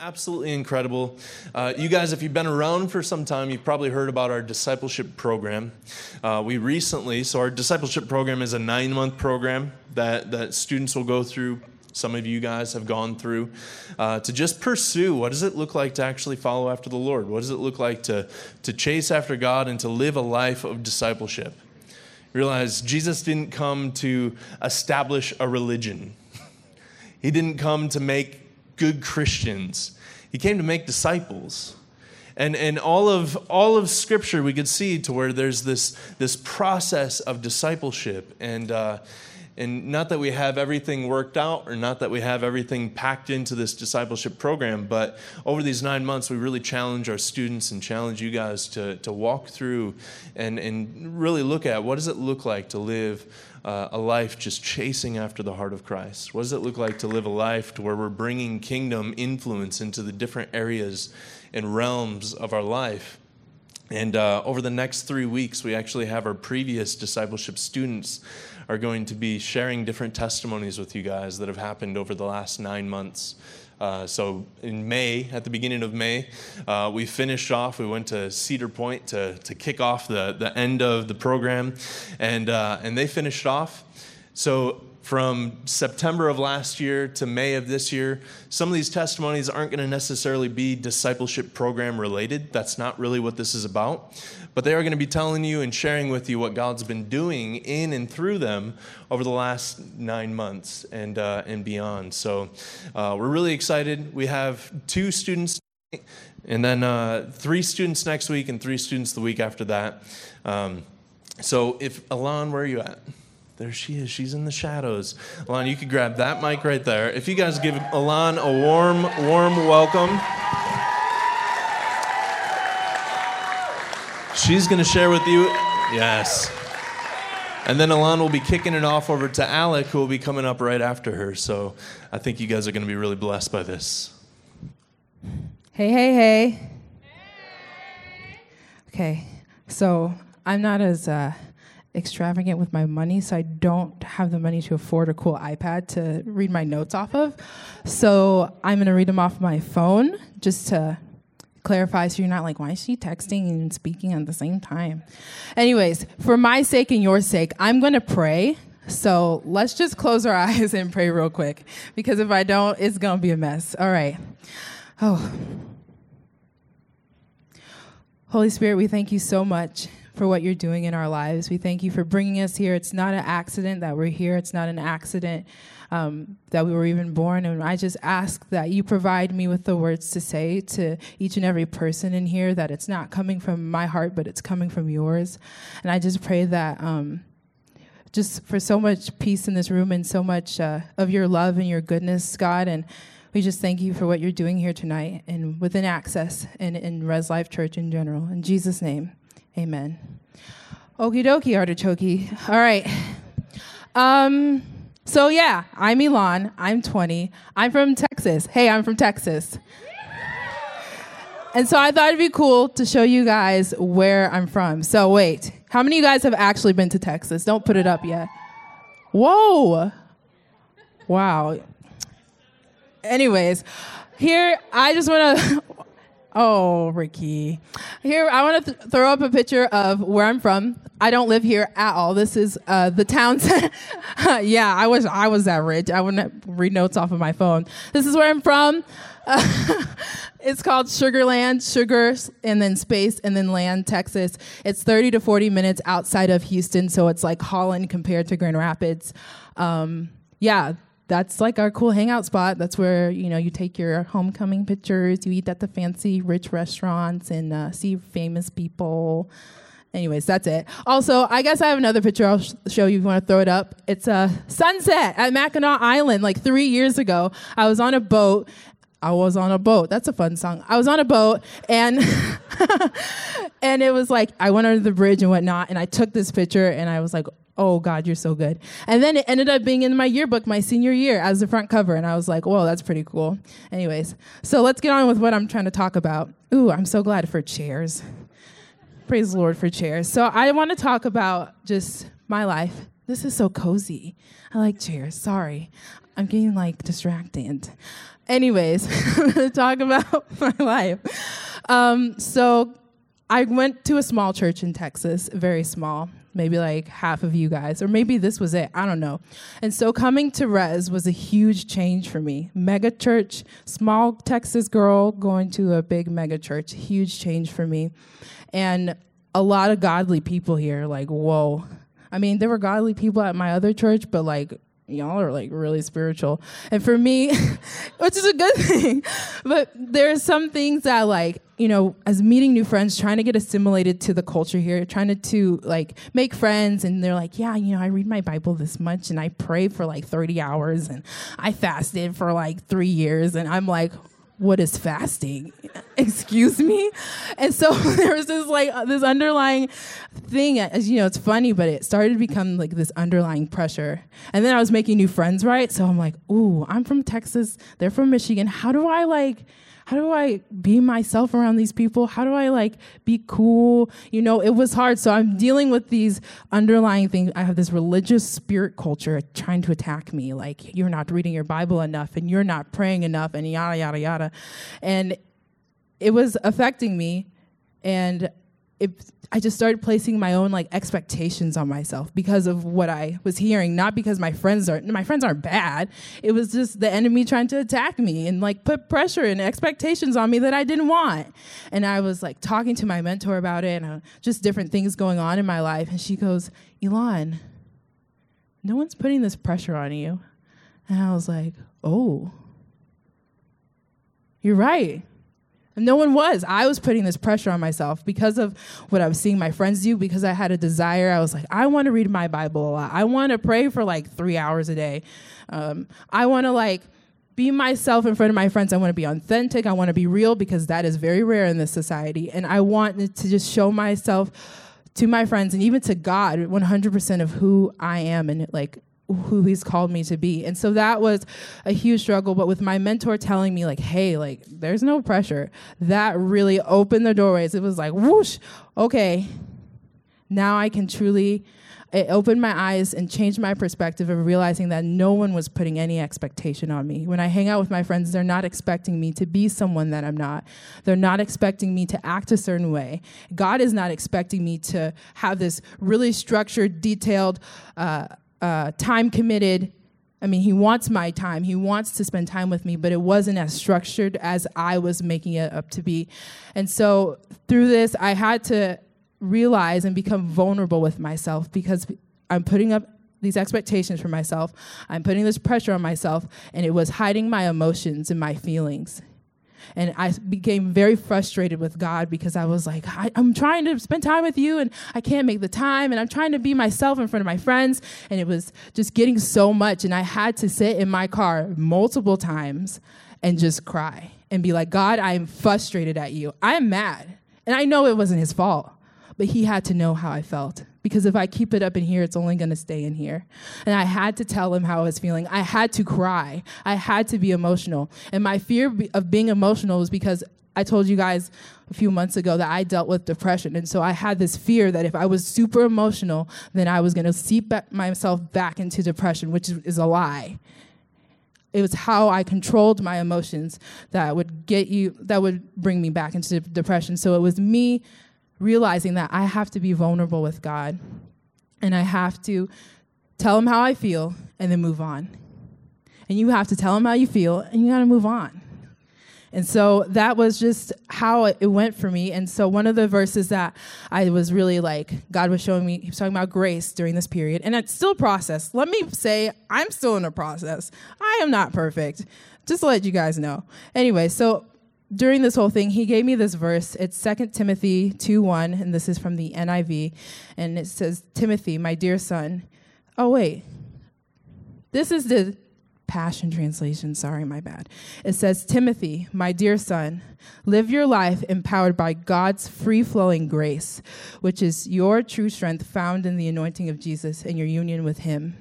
absolutely incredible. Uh, you guys, if you've been around for some time, you've probably heard about our discipleship program. Uh, we recently, so our discipleship program is a nine month program that, that students will go through. Some of you guys have gone through uh, to just pursue what does it look like to actually follow after the Lord? What does it look like to, to chase after God and to live a life of discipleship? Realize Jesus didn't come to establish a religion. He didn't come to make good Christians. He came to make disciples. And, and all of all of Scripture we could see to where there's this this process of discipleship and uh, and not that we have everything worked out or not that we have everything packed into this discipleship program, but over these nine months, we really challenge our students and challenge you guys to, to walk through and, and really look at what does it look like to live uh, a life just chasing after the heart of Christ? What does it look like to live a life to where we're bringing kingdom influence into the different areas and realms of our life? And uh, over the next three weeks, we actually have our previous discipleship students are going to be sharing different testimonies with you guys that have happened over the last nine months. Uh, so in May, at the beginning of May, uh, we finished off. We went to Cedar Point to, to kick off the, the end of the program, and, uh, and they finished off. So from September of last year to May of this year, some of these testimonies aren't going to necessarily be discipleship program related. That's not really what this is about. But they are going to be telling you and sharing with you what God's been doing in and through them over the last nine months and, uh, and beyond. So uh, we're really excited. We have two students. And then uh, three students next week and three students the week after that. Um, so, if Alon, where are you at? There she is. She's in the shadows. Alon, you could grab that mic right there. If you guys give Alon a warm, warm welcome. She's going to share with you. Yes. And then Alon will be kicking it off over to Alec, who will be coming up right after her. So I think you guys are going to be really blessed by this. Hey, hey, hey. Okay, so I'm not as. Uh, extravagant with my money, so I don't have the money to afford a cool iPad to read my notes off of. So I'm gonna read them off my phone just to clarify so you're not like, why is she texting and speaking at the same time? Anyways, for my sake and your sake, I'm gonna pray. So let's just close our eyes and pray real quick because if I don't, it's gonna be a mess. All right. Oh. Holy Spirit, we thank you so much for what you're doing in our lives. We thank you for bringing us here. It's not an accident that we're here, it's not an accident um, that we were even born. And I just ask that you provide me with the words to say to each and every person in here that it's not coming from my heart, but it's coming from yours. And I just pray that. Um, just for so much peace in this room and so much uh, of your love and your goodness, God. And we just thank you for what you're doing here tonight and within Access and in Res Life Church in general. In Jesus' name. Amen. Okie dokie, artichoke. All right. Um, so, yeah, I'm Elon. I'm 20. I'm from Texas. Hey, I'm from Texas. And so I thought it'd be cool to show you guys where I'm from. So, wait, how many of you guys have actually been to Texas? Don't put it up yet. Whoa. Wow. Anyways, here, I just want to Oh, Ricky. Here, I want to th- throw up a picture of where I'm from. I don't live here at all. This is uh, the town. yeah, I wish I was that rich. I wouldn't read notes off of my phone. This is where I'm from. Uh, it's called Sugar Land, Sugar, and then Space, and then Land, Texas. It's 30 to 40 minutes outside of Houston, so it's like Holland compared to Grand Rapids. Um, yeah, that's like our cool hangout spot. That's where you know you take your homecoming pictures, you eat at the fancy rich restaurants, and uh, see famous people. Anyways, that's it. Also, I guess I have another picture I'll sh- show you if you want to throw it up. It's a sunset at Mackinac Island like three years ago. I was on a boat. I was on a boat. That's a fun song. I was on a boat and and it was like I went under the bridge and whatnot, and I took this picture and I was like, oh God, you're so good. And then it ended up being in my yearbook my senior year as the front cover. And I was like, whoa, that's pretty cool. Anyways, so let's get on with what I'm trying to talk about. Ooh, I'm so glad for chairs. Praise the Lord for chairs. So I want to talk about just my life, this is so cozy. I like chairs. Sorry. I'm getting like distracted. Anyways, I'm to talk about my life. Um, so I went to a small church in Texas, very small, maybe like half of you guys, or maybe this was it. I don't know. And so coming to Res was a huge change for me. Mega church, small Texas girl going to a big mega church, huge change for me. And a lot of godly people here, like, whoa. I mean, there were godly people at my other church, but like y'all are like really spiritual. And for me, which is a good thing, but there's some things that like, you know, as meeting new friends, trying to get assimilated to the culture here, trying to, to like make friends and they're like, yeah, you know, I read my Bible this much and I pray for like 30 hours and I fasted for like 3 years and I'm like, what is fasting? Excuse me? And so there was this like uh, this underlying thing, as you know, it's funny, but it started to become like this underlying pressure. And then I was making new friends, right? So I'm like, ooh, I'm from Texas, they're from Michigan. How do I like how do I be myself around these people? How do I like be cool? You know, it was hard. So I'm dealing with these underlying things. I have this religious spirit culture trying to attack me. Like, you're not reading your Bible enough and you're not praying enough and yada, yada, yada. And it was affecting me. And it, I just started placing my own like expectations on myself because of what I was hearing, not because my friends are my friends aren't bad. It was just the enemy trying to attack me and like put pressure and expectations on me that I didn't want. And I was like talking to my mentor about it and uh, just different things going on in my life. And she goes, Elon, no one's putting this pressure on you. And I was like, oh, you're right. No one was. I was putting this pressure on myself because of what I was seeing my friends do, because I had a desire. I was like, I want to read my Bible a lot. I want to pray for like three hours a day. Um, I want to like be myself in front of my friends. I want to be authentic. I want to be real because that is very rare in this society. And I want to just show myself to my friends and even to God 100% of who I am and like who he's called me to be. And so that was a huge struggle. But with my mentor telling me, like, hey, like, there's no pressure, that really opened the doorways. It was like, whoosh, okay, now I can truly. It opened my eyes and changed my perspective of realizing that no one was putting any expectation on me. When I hang out with my friends, they're not expecting me to be someone that I'm not. They're not expecting me to act a certain way. God is not expecting me to have this really structured, detailed, uh, uh, time committed. I mean, he wants my time. He wants to spend time with me, but it wasn't as structured as I was making it up to be. And so through this, I had to realize and become vulnerable with myself because I'm putting up these expectations for myself. I'm putting this pressure on myself, and it was hiding my emotions and my feelings. And I became very frustrated with God because I was like, I, am trying to spend time with you and I can't make the time. And I'm trying to be myself in front of my friends. And it was just getting so much. And I had to sit in my car multiple times and just cry and be like, God, I am frustrated at you. I am mad. And I know it wasn't his fault, but he had to know how I felt because if I keep it up in here, it's only going to stay in here. And I had to tell him how I was feeling. I had to cry. I had to be emotional. And my fear of being emotional was because I told you guys a few months ago that I dealt with depression. And so I had this fear that if I was super emotional, then I was going to seep myself back into depression, which is a lie. It was how I controlled my emotions that would get you, that would bring me back into depression. So it was me realizing that I have to be vulnerable with God and I have to tell him how I feel and then move on. And you have to tell him how you feel and you got to move on. And so that was just how it went for me. And so one of the verses that I was really like, God was showing me, he was talking about grace during this period. And it's still process. Let me say, I'm still in a process. I am not perfect. Just to let you guys know. Anyway, so during this whole thing, he gave me this verse. It's 2 Timothy 2 1, and this is from the NIV. And it says, Timothy, my dear son. Oh, wait. This is the Passion Translation. Sorry, my bad. It says, Timothy, my dear son, live your life empowered by God's free flowing grace, which is your true strength found in the anointing of Jesus and your union with him.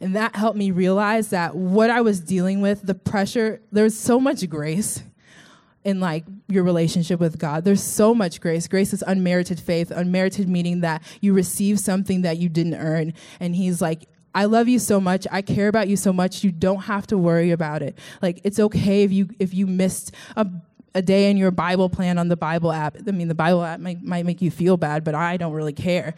And that helped me realize that what I was dealing with, the pressure, there's so much grace in like your relationship with God. There's so much grace. Grace is unmerited faith, unmerited meaning that you receive something that you didn't earn. And he's like, I love you so much. I care about you so much. You don't have to worry about it. Like it's okay if you if you missed a a day in your Bible plan on the Bible app. I mean, the Bible app might, might make you feel bad, but I don't really care.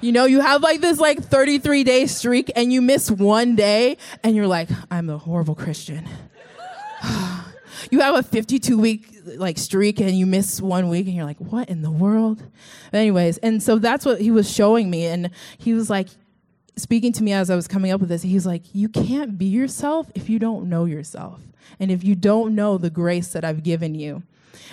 You know, you have like this like 33 day streak and you miss one day and you're like, I'm a horrible Christian. You have a 52 week like streak and you miss one week and you're like, what in the world? But anyways, and so that's what he was showing me. And he was like, speaking to me as I was coming up with this, he's like, you can't be yourself if you don't know yourself and if you don't know the grace that I've given you.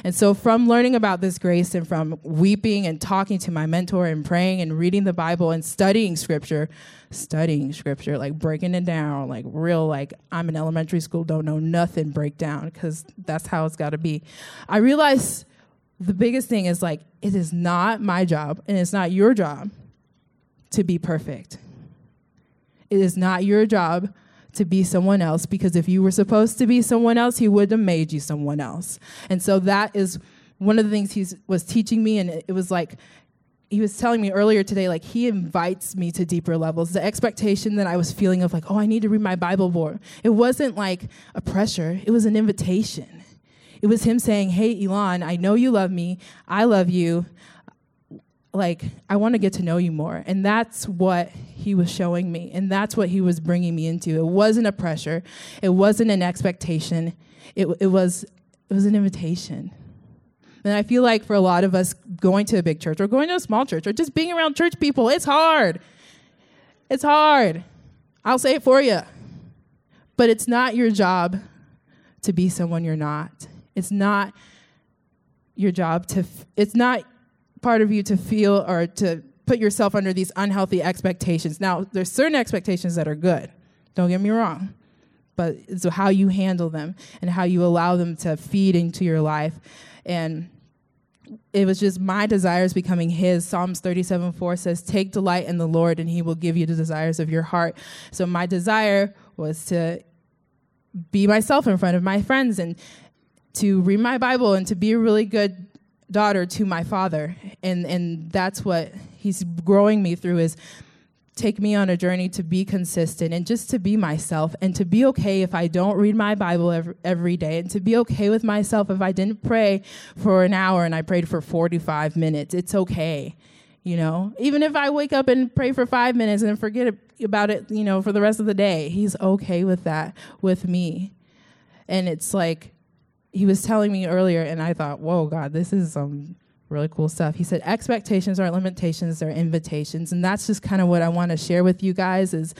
And so, from learning about this grace and from weeping and talking to my mentor and praying and reading the Bible and studying scripture, studying scripture, like breaking it down, like real, like I'm in elementary school, don't know nothing, breakdown, because that's how it's got to be. I realized the biggest thing is like, it is not my job and it's not your job to be perfect. It is not your job to be someone else because if you were supposed to be someone else, he would have made you someone else. And so that is one of the things he was teaching me, and it was like, he was telling me earlier today, like he invites me to deeper levels. The expectation that I was feeling of like, oh, I need to read my Bible more. It wasn't like a pressure, it was an invitation. It was him saying, Hey, Elon, I know you love me. I love you like i want to get to know you more. And that's what he was showing me. And that's what he was bringing me into. It wasn't a pressure. It wasn't an expectation. It, it was it was an invitation. And i feel like for a lot of us going to a big church or going to a small church or just being around church people it's hard. It's hard. I'll say it for you but it's not your job to be someone you're not. It's not your job to f- it's not part of you to feel or to put yourself under these unhealthy expectations. Now, there's certain expectations that are good. Don't get me wrong. But it's how you handle them and how you allow them to feed into your life. And it was just my desires becoming his. Psalms 37 4 says, Take delight in the Lord, and he will give you the desires of your heart. So my desire was to be myself in front of my friends and to read my Bible and to be a really good daughter to my father and and that's what he's growing me through is take me on a journey to be consistent and just to be myself and to be okay if I don't read my Bible every, every day and to be okay with myself if I didn't pray for an hour and I prayed for 45 minutes. It's okay. You know, even if I wake up and pray for five minutes and forget about it, you know, for the rest of the day, he's okay with that with me. And it's like, he was telling me earlier, and I thought, whoa, God, this is some really cool stuff. He said, expectations aren't limitations, they're invitations. And that's just kind of what I want to share with you guys is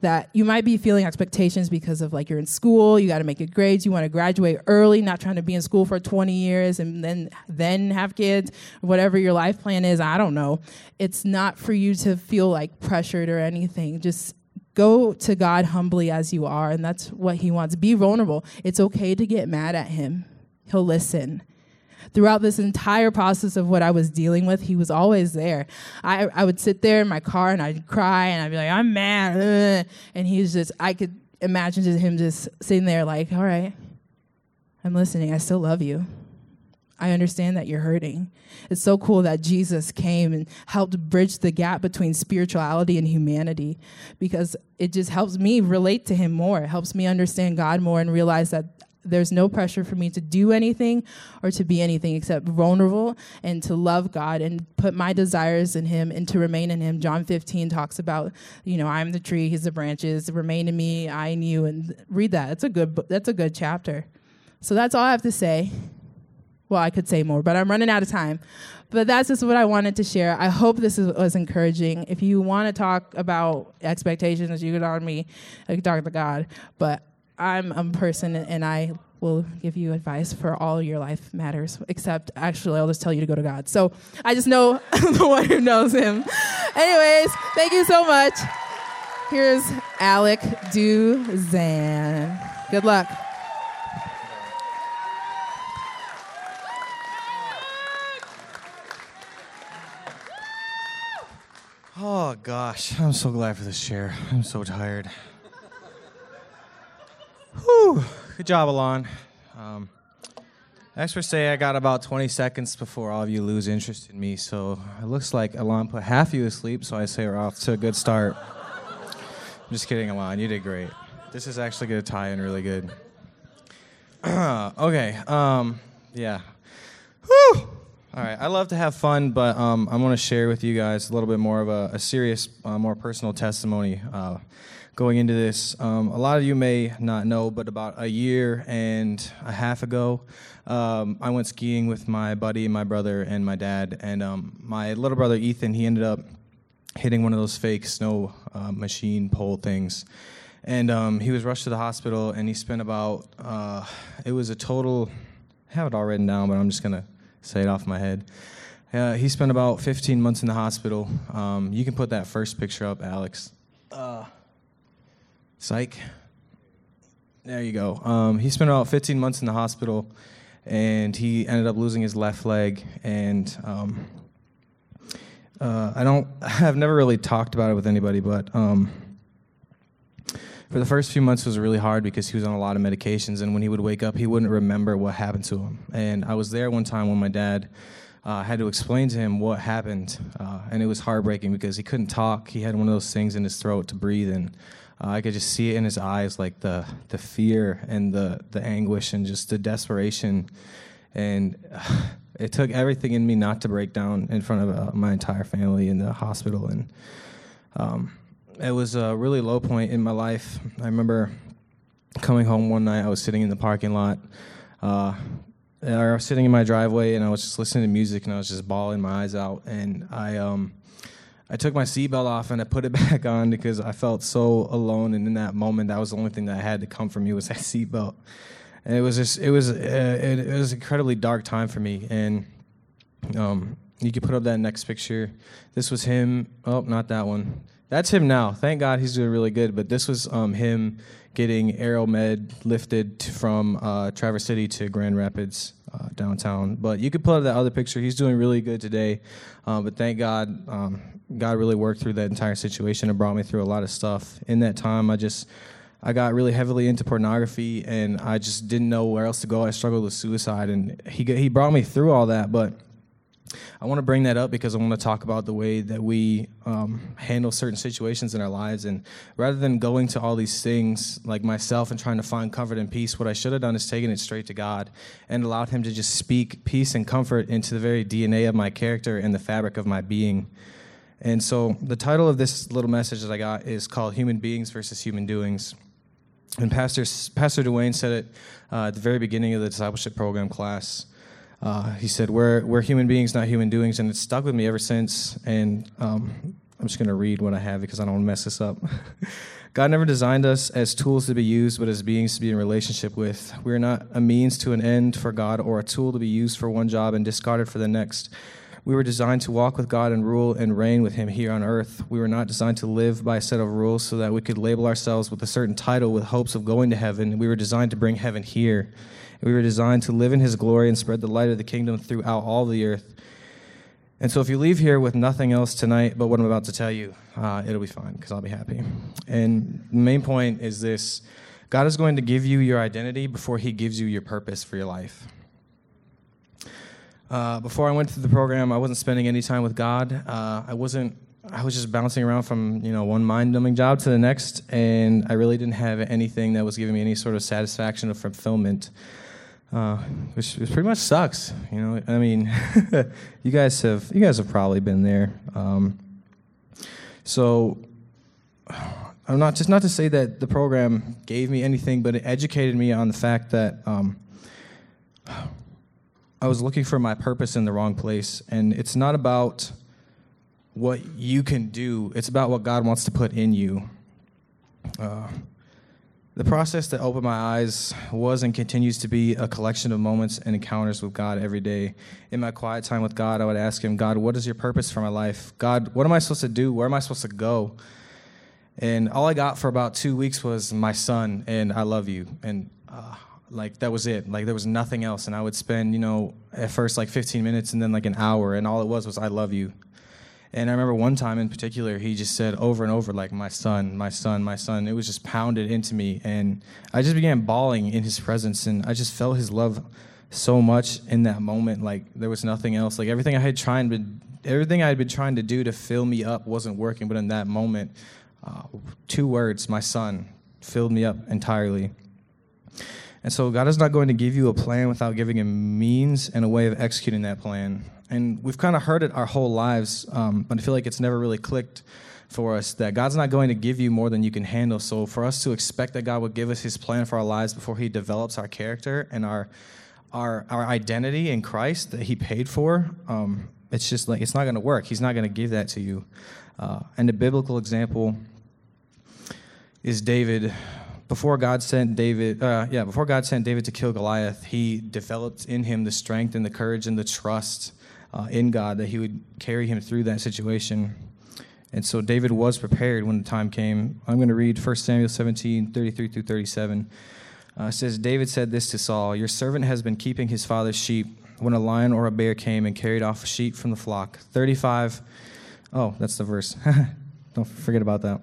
that you might be feeling expectations because of like you're in school, you got to make good grades, you want to graduate early, not trying to be in school for 20 years and then then have kids, whatever your life plan is, I don't know. It's not for you to feel like pressured or anything. Just Go to God humbly as you are, and that's what He wants. Be vulnerable. It's okay to get mad at Him, He'll listen. Throughout this entire process of what I was dealing with, He was always there. I, I would sit there in my car and I'd cry and I'd be like, I'm mad. And He's just, I could imagine Him just sitting there, like, all right, I'm listening. I still love you. I understand that you're hurting. It's so cool that Jesus came and helped bridge the gap between spirituality and humanity because it just helps me relate to him more. It helps me understand God more and realize that there's no pressure for me to do anything or to be anything except vulnerable and to love God and put my desires in him and to remain in him. John 15 talks about, you know, I'm the tree, he's the branches, remain in me, I in you and read that. It's a good that's a good chapter. So that's all I have to say. Well, I could say more, but I'm running out of time. But that's just what I wanted to share. I hope this is, was encouraging. If you want to talk about expectations, you can to me, you can talk to God. But I'm a person, and I will give you advice for all your life matters. Except, actually, I'll just tell you to go to God. So I just know the one who knows Him. Anyways, thank you so much. Here's Alec Duzan. Good luck. Oh gosh, I'm so glad for this chair. I'm so tired. Whew. Good job, Alon. Um, experts say I got about 20 seconds before all of you lose interest in me, so it looks like Alon put half of you asleep, so I say we're off to a good start. I'm just kidding, Alon. You did great. This is actually going to tie in really good. okay. Um, yeah. Whew. All right. I love to have fun, but um, I want to share with you guys a little bit more of a, a serious, uh, more personal testimony uh, going into this. Um, a lot of you may not know, but about a year and a half ago, um, I went skiing with my buddy, my brother, and my dad. And um, my little brother Ethan, he ended up hitting one of those fake snow uh, machine pole things. And um, he was rushed to the hospital, and he spent about, uh, it was a total, I have it all written down, but I'm just going to say it off my head. Uh, he spent about 15 months in the hospital. Um, you can put that first picture up, Alex. Uh, psych. There you go. Um, he spent about 15 months in the hospital, and he ended up losing his left leg. And um, uh, I don't, I've never really talked about it with anybody, but um, for the first few months was really hard because he was on a lot of medications and when he would wake up he wouldn't remember what happened to him. And i was there one time when my dad uh, had to explain to him what happened uh, and it was heartbreaking because he couldn't talk. He had one of those things in his throat to breathe and uh, i could just see it in his eyes like the, the fear and the, the anguish and just the desperation. And it took everything in me not to break down in front of uh, my entire family in the hospital. And um, it was a really low point in my life. I remember coming home one night. I was sitting in the parking lot, uh, or I was sitting in my driveway, and I was just listening to music, and I was just bawling my eyes out. And I, um, I took my seatbelt off and I put it back on because I felt so alone. And in that moment, that was the only thing that had to come from me was that seatbelt. And it was just, it was, uh, it, it was an incredibly dark time for me. And um, you could put up that next picture. This was him. Oh, not that one. That's him now. Thank God he's doing really good. But this was um, him getting Aeromed lifted from uh, Traverse City to Grand Rapids uh, downtown. But you could pull up that other picture. He's doing really good today. Uh, but thank God, um, God really worked through that entire situation and brought me through a lot of stuff. In that time, I just I got really heavily into pornography and I just didn't know where else to go. I struggled with suicide, and he he brought me through all that, but I want to bring that up because I want to talk about the way that we um, handle certain situations in our lives. And rather than going to all these things like myself and trying to find comfort and peace, what I should have done is taken it straight to God and allowed Him to just speak peace and comfort into the very DNA of my character and the fabric of my being. And so the title of this little message that I got is called Human Beings versus Human Doings. And Pastor, Pastor Dwayne said it uh, at the very beginning of the discipleship program class. Uh, he said, we're, we're human beings, not human doings. And it's stuck with me ever since. And um, I'm just going to read what I have because I don't want to mess this up. God never designed us as tools to be used, but as beings to be in relationship with. We are not a means to an end for God or a tool to be used for one job and discarded for the next. We were designed to walk with God and rule and reign with Him here on earth. We were not designed to live by a set of rules so that we could label ourselves with a certain title with hopes of going to heaven. We were designed to bring heaven here. We were designed to live in his glory and spread the light of the kingdom throughout all the earth. And so, if you leave here with nothing else tonight but what I'm about to tell you, uh, it'll be fine because I'll be happy. And the main point is this God is going to give you your identity before he gives you your purpose for your life. Uh, before I went through the program, I wasn't spending any time with God. Uh, I wasn't. I was just bouncing around from you know one mind-numbing job to the next, and I really didn't have anything that was giving me any sort of satisfaction or fulfillment uh, which, which pretty much sucks. You know, I mean, you guys have you guys have probably been there. Um, so, I'm not just not to say that the program gave me anything, but it educated me on the fact that um, I was looking for my purpose in the wrong place, and it's not about what you can do; it's about what God wants to put in you. Uh, the process that opened my eyes was and continues to be a collection of moments and encounters with God every day. In my quiet time with God, I would ask Him, God, what is your purpose for my life? God, what am I supposed to do? Where am I supposed to go? And all I got for about two weeks was my son and I love you. And uh, like that was it. Like there was nothing else. And I would spend, you know, at first like 15 minutes and then like an hour. And all it was was I love you. And I remember one time in particular, he just said over and over, like, my son, my son, my son. It was just pounded into me. And I just began bawling in his presence. And I just felt his love so much in that moment. Like, there was nothing else. Like, everything I had tried, everything I had been trying to do to fill me up wasn't working. But in that moment, uh, two words, my son, filled me up entirely. And so God is not going to give you a plan without giving a means and a way of executing that plan. And we've kind of heard it our whole lives, um, but I feel like it's never really clicked for us that God's not going to give you more than you can handle. So for us to expect that God would give us his plan for our lives before he develops our character and our our our identity in Christ that he paid for, um, it's just like it's not going to work. He's not going to give that to you. Uh, and the biblical example is David. Before God sent David, uh, yeah, before God sent David to kill Goliath, he developed in him the strength and the courage and the trust uh, in God that he would carry him through that situation. And so David was prepared when the time came. I'm going to read 1 Samuel 17, 33 through 37. Uh, it says, David said this to Saul Your servant has been keeping his father's sheep when a lion or a bear came and carried off a sheep from the flock. 35. Oh, that's the verse. Don't forget about that.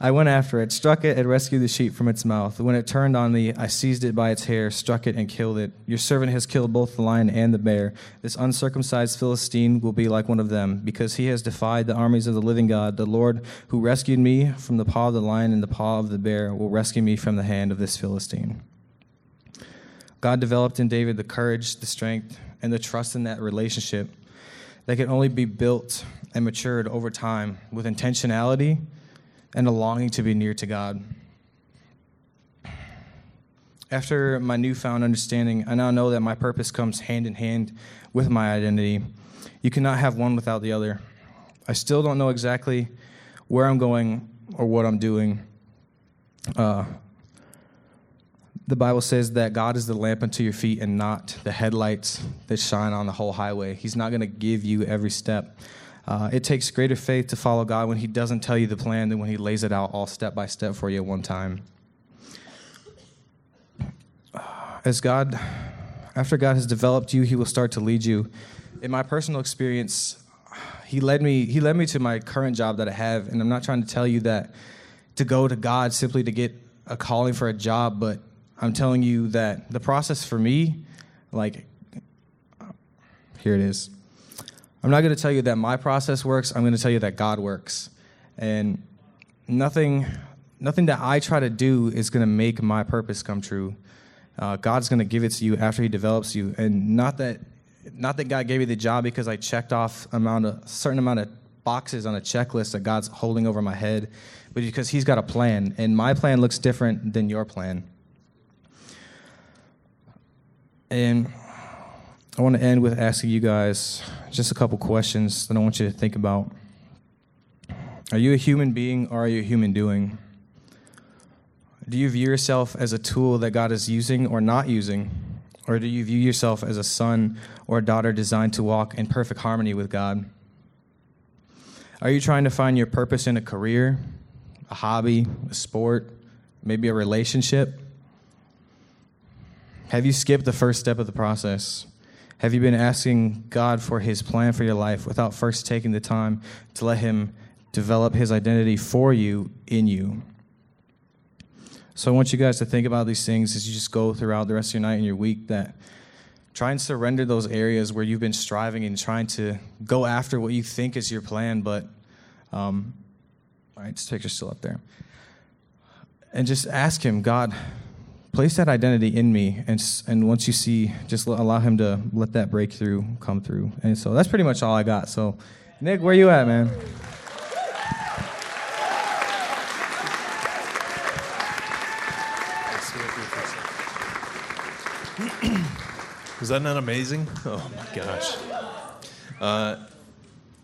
I went after it, struck it, and rescued the sheep from its mouth. When it turned on me, I seized it by its hair, struck it, and killed it. Your servant has killed both the lion and the bear. This uncircumcised Philistine will be like one of them, because he has defied the armies of the living God. The Lord, who rescued me from the paw of the lion and the paw of the bear, will rescue me from the hand of this Philistine. God developed in David the courage, the strength, and the trust in that relationship that can only be built and matured over time with intentionality and a longing to be near to God. After my newfound understanding, I now know that my purpose comes hand in hand with my identity. You cannot have one without the other. I still don't know exactly where I'm going or what I'm doing. Uh, the Bible says that God is the lamp unto your feet and not the headlights that shine on the whole highway. He's not going to give you every step. Uh, it takes greater faith to follow God when He doesn't tell you the plan than when He lays it out all step by step for you at one time. As God, after God has developed you, He will start to lead you. In my personal experience, He led me. He led me to my current job that I have, and I'm not trying to tell you that to go to God simply to get a calling for a job, but I'm telling you that the process for me, like, here it is. I'm not going to tell you that my process works. I'm going to tell you that God works. And nothing, nothing that I try to do is going to make my purpose come true. Uh, God's going to give it to you after He develops you, and not that, not that God gave me the job because I checked off amount of certain amount of boxes on a checklist that God's holding over my head, but because He's got a plan, and my plan looks different than your plan. And I want to end with asking you guys just a couple questions that I want you to think about. Are you a human being or are you a human doing? Do you view yourself as a tool that God is using or not using? Or do you view yourself as a son or a daughter designed to walk in perfect harmony with God? Are you trying to find your purpose in a career, a hobby, a sport, maybe a relationship? Have you skipped the first step of the process? Have you been asking God for His plan for your life without first taking the time to let Him develop His identity for you in you? So I want you guys to think about these things as you just go throughout the rest of your night and your week that try and surrender those areas where you've been striving and trying to go after what you think is your plan, but um, all right, this picture's still up there. And just ask him, God, place that identity in me and and once you see just allow him to let that breakthrough come through and so that's pretty much all i got so nick where you at man Was that not amazing? Oh my gosh. Uh,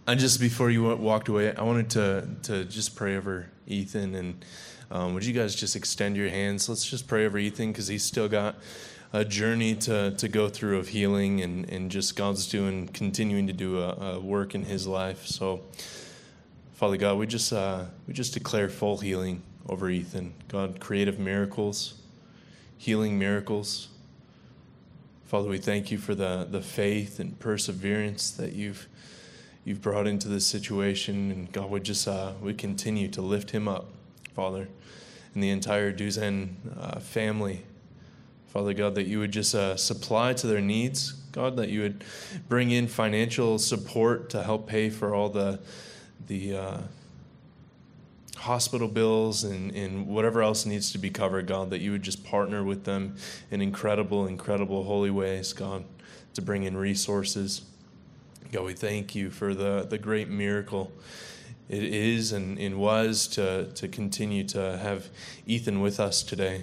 and just before you walked away, I wanted to, to just pray over Ethan and um, would you guys just extend your hands? Let's just pray over Ethan because he's still got a journey to, to go through of healing and, and just God's doing, continuing to do a, a work in his life. So, Father God, we just, uh, we just declare full healing over Ethan. God, creative miracles, healing miracles. Father, we thank you for the, the faith and perseverance that you've you've brought into this situation. And God, we just uh, we continue to lift him up. Father, and the entire Duzen uh, family. Father God, that you would just uh, supply to their needs. God, that you would bring in financial support to help pay for all the the uh, hospital bills and, and whatever else needs to be covered, God, that you would just partner with them in incredible, incredible, holy ways, God, to bring in resources. God, we thank you for the, the great miracle it is and, and was to, to continue to have Ethan with us today.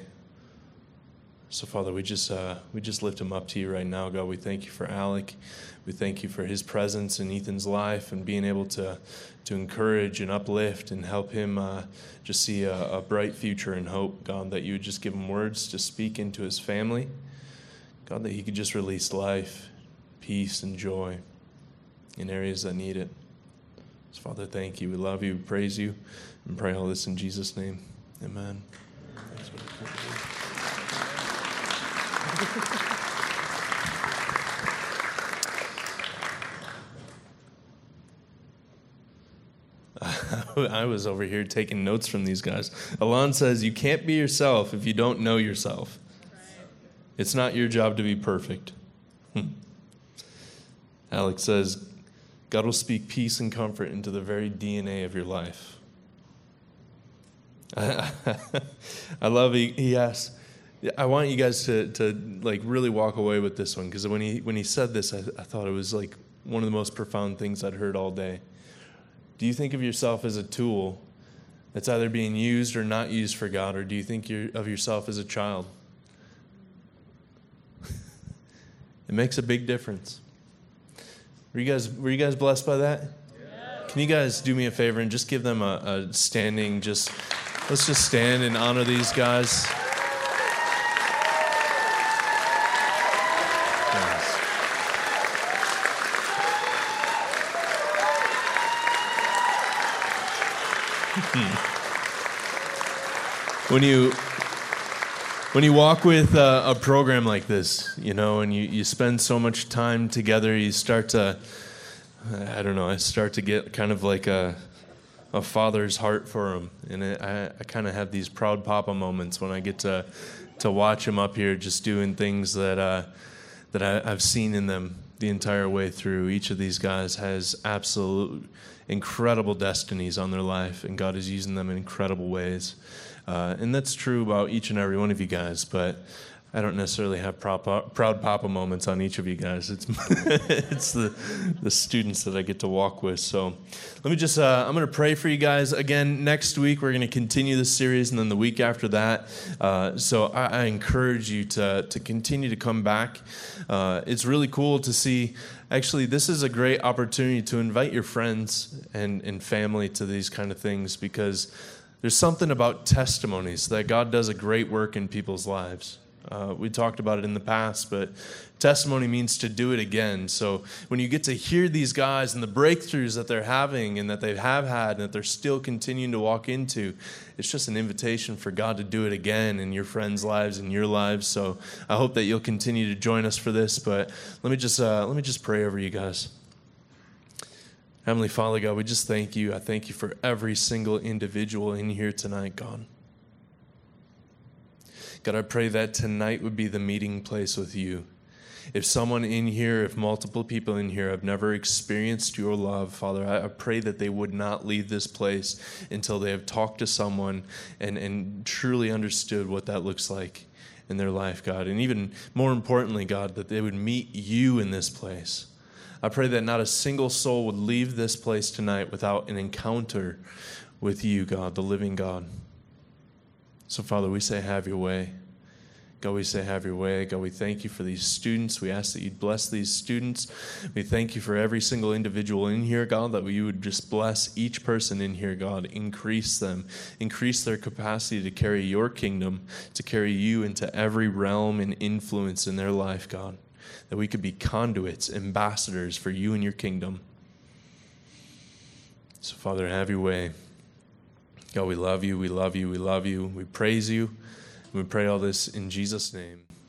So, Father, we just, uh, we just lift him up to you right now, God. We thank you for Alec. We thank you for his presence in Ethan's life and being able to, to encourage and uplift and help him uh, just see a, a bright future and hope, God, that you would just give him words to speak into his family. God, that he could just release life, peace, and joy in areas that need it. So, Father, thank you. We love you, we praise you, and pray all this in Jesus' name. Amen. I was over here taking notes from these guys. Alon says, You can't be yourself if you don't know yourself. It's not your job to be perfect. Hmm. Alex says, God will speak peace and comfort into the very DNA of your life. I love he, he I want you guys to, to like really walk away with this one because when he when he said this, I, I thought it was like one of the most profound things I'd heard all day. Do you think of yourself as a tool that's either being used or not used for God, or do you think of yourself as a child? it makes a big difference. Were you guys Were you guys blessed by that? Can you guys do me a favor and just give them a, a standing? Just let's just stand and honor these guys. when you when you walk with a, a, program like this, you know, and you, you spend so much time together, you start to, I don't know, I start to get kind of like a, a father's heart for them. And it, I, I kind of have these proud papa moments when I get to, to watch them up here just doing things that, uh, that I, I've seen in them the entire way through. Each of these guys has absolute incredible destinies on their life, and God is using them in incredible ways. Uh, and that's true about each and every one of you guys, but I don't necessarily have proud papa moments on each of you guys. It's it's the the students that I get to walk with. So let me just uh, I'm going to pray for you guys again next week. We're going to continue this series, and then the week after that. Uh, so I, I, encourage you to to continue to come back. Uh, it's really cool to see. Actually, this is a great opportunity to invite your friends and and family to these kind of things because there's something about testimonies that God does a great work in people's lives. Uh, we talked about it in the past, but testimony means to do it again. So when you get to hear these guys and the breakthroughs that they're having and that they have had and that they're still continuing to walk into, it's just an invitation for God to do it again in your friends' lives and your lives. So I hope that you'll continue to join us for this. But let me just uh, let me just pray over you guys. Heavenly Father God, we just thank you. I thank you for every single individual in here tonight, God. God, I pray that tonight would be the meeting place with you. If someone in here, if multiple people in here have never experienced your love, Father, I, pray that they would not leave this place until they have talked to someone and, and truly understood what that looks like in their life, God. And even more importantly, God, that they would meet you in this place. I pray that not a single soul would leave this place tonight without an encounter with you, God, the living God. So, Father, we say, have your way. God, we say, have your way. God, we thank you for these students. We ask that you'd bless these students. We thank you for every single individual in here, God, that you would just bless each person in here, God. Increase them, increase their capacity to carry your kingdom, to carry you into every realm and influence in their life, God. That we could be conduits, ambassadors for you and your kingdom. So, Father, have your way. God, we love you, we love you, we love you. We praise you. We pray all this in Jesus' name.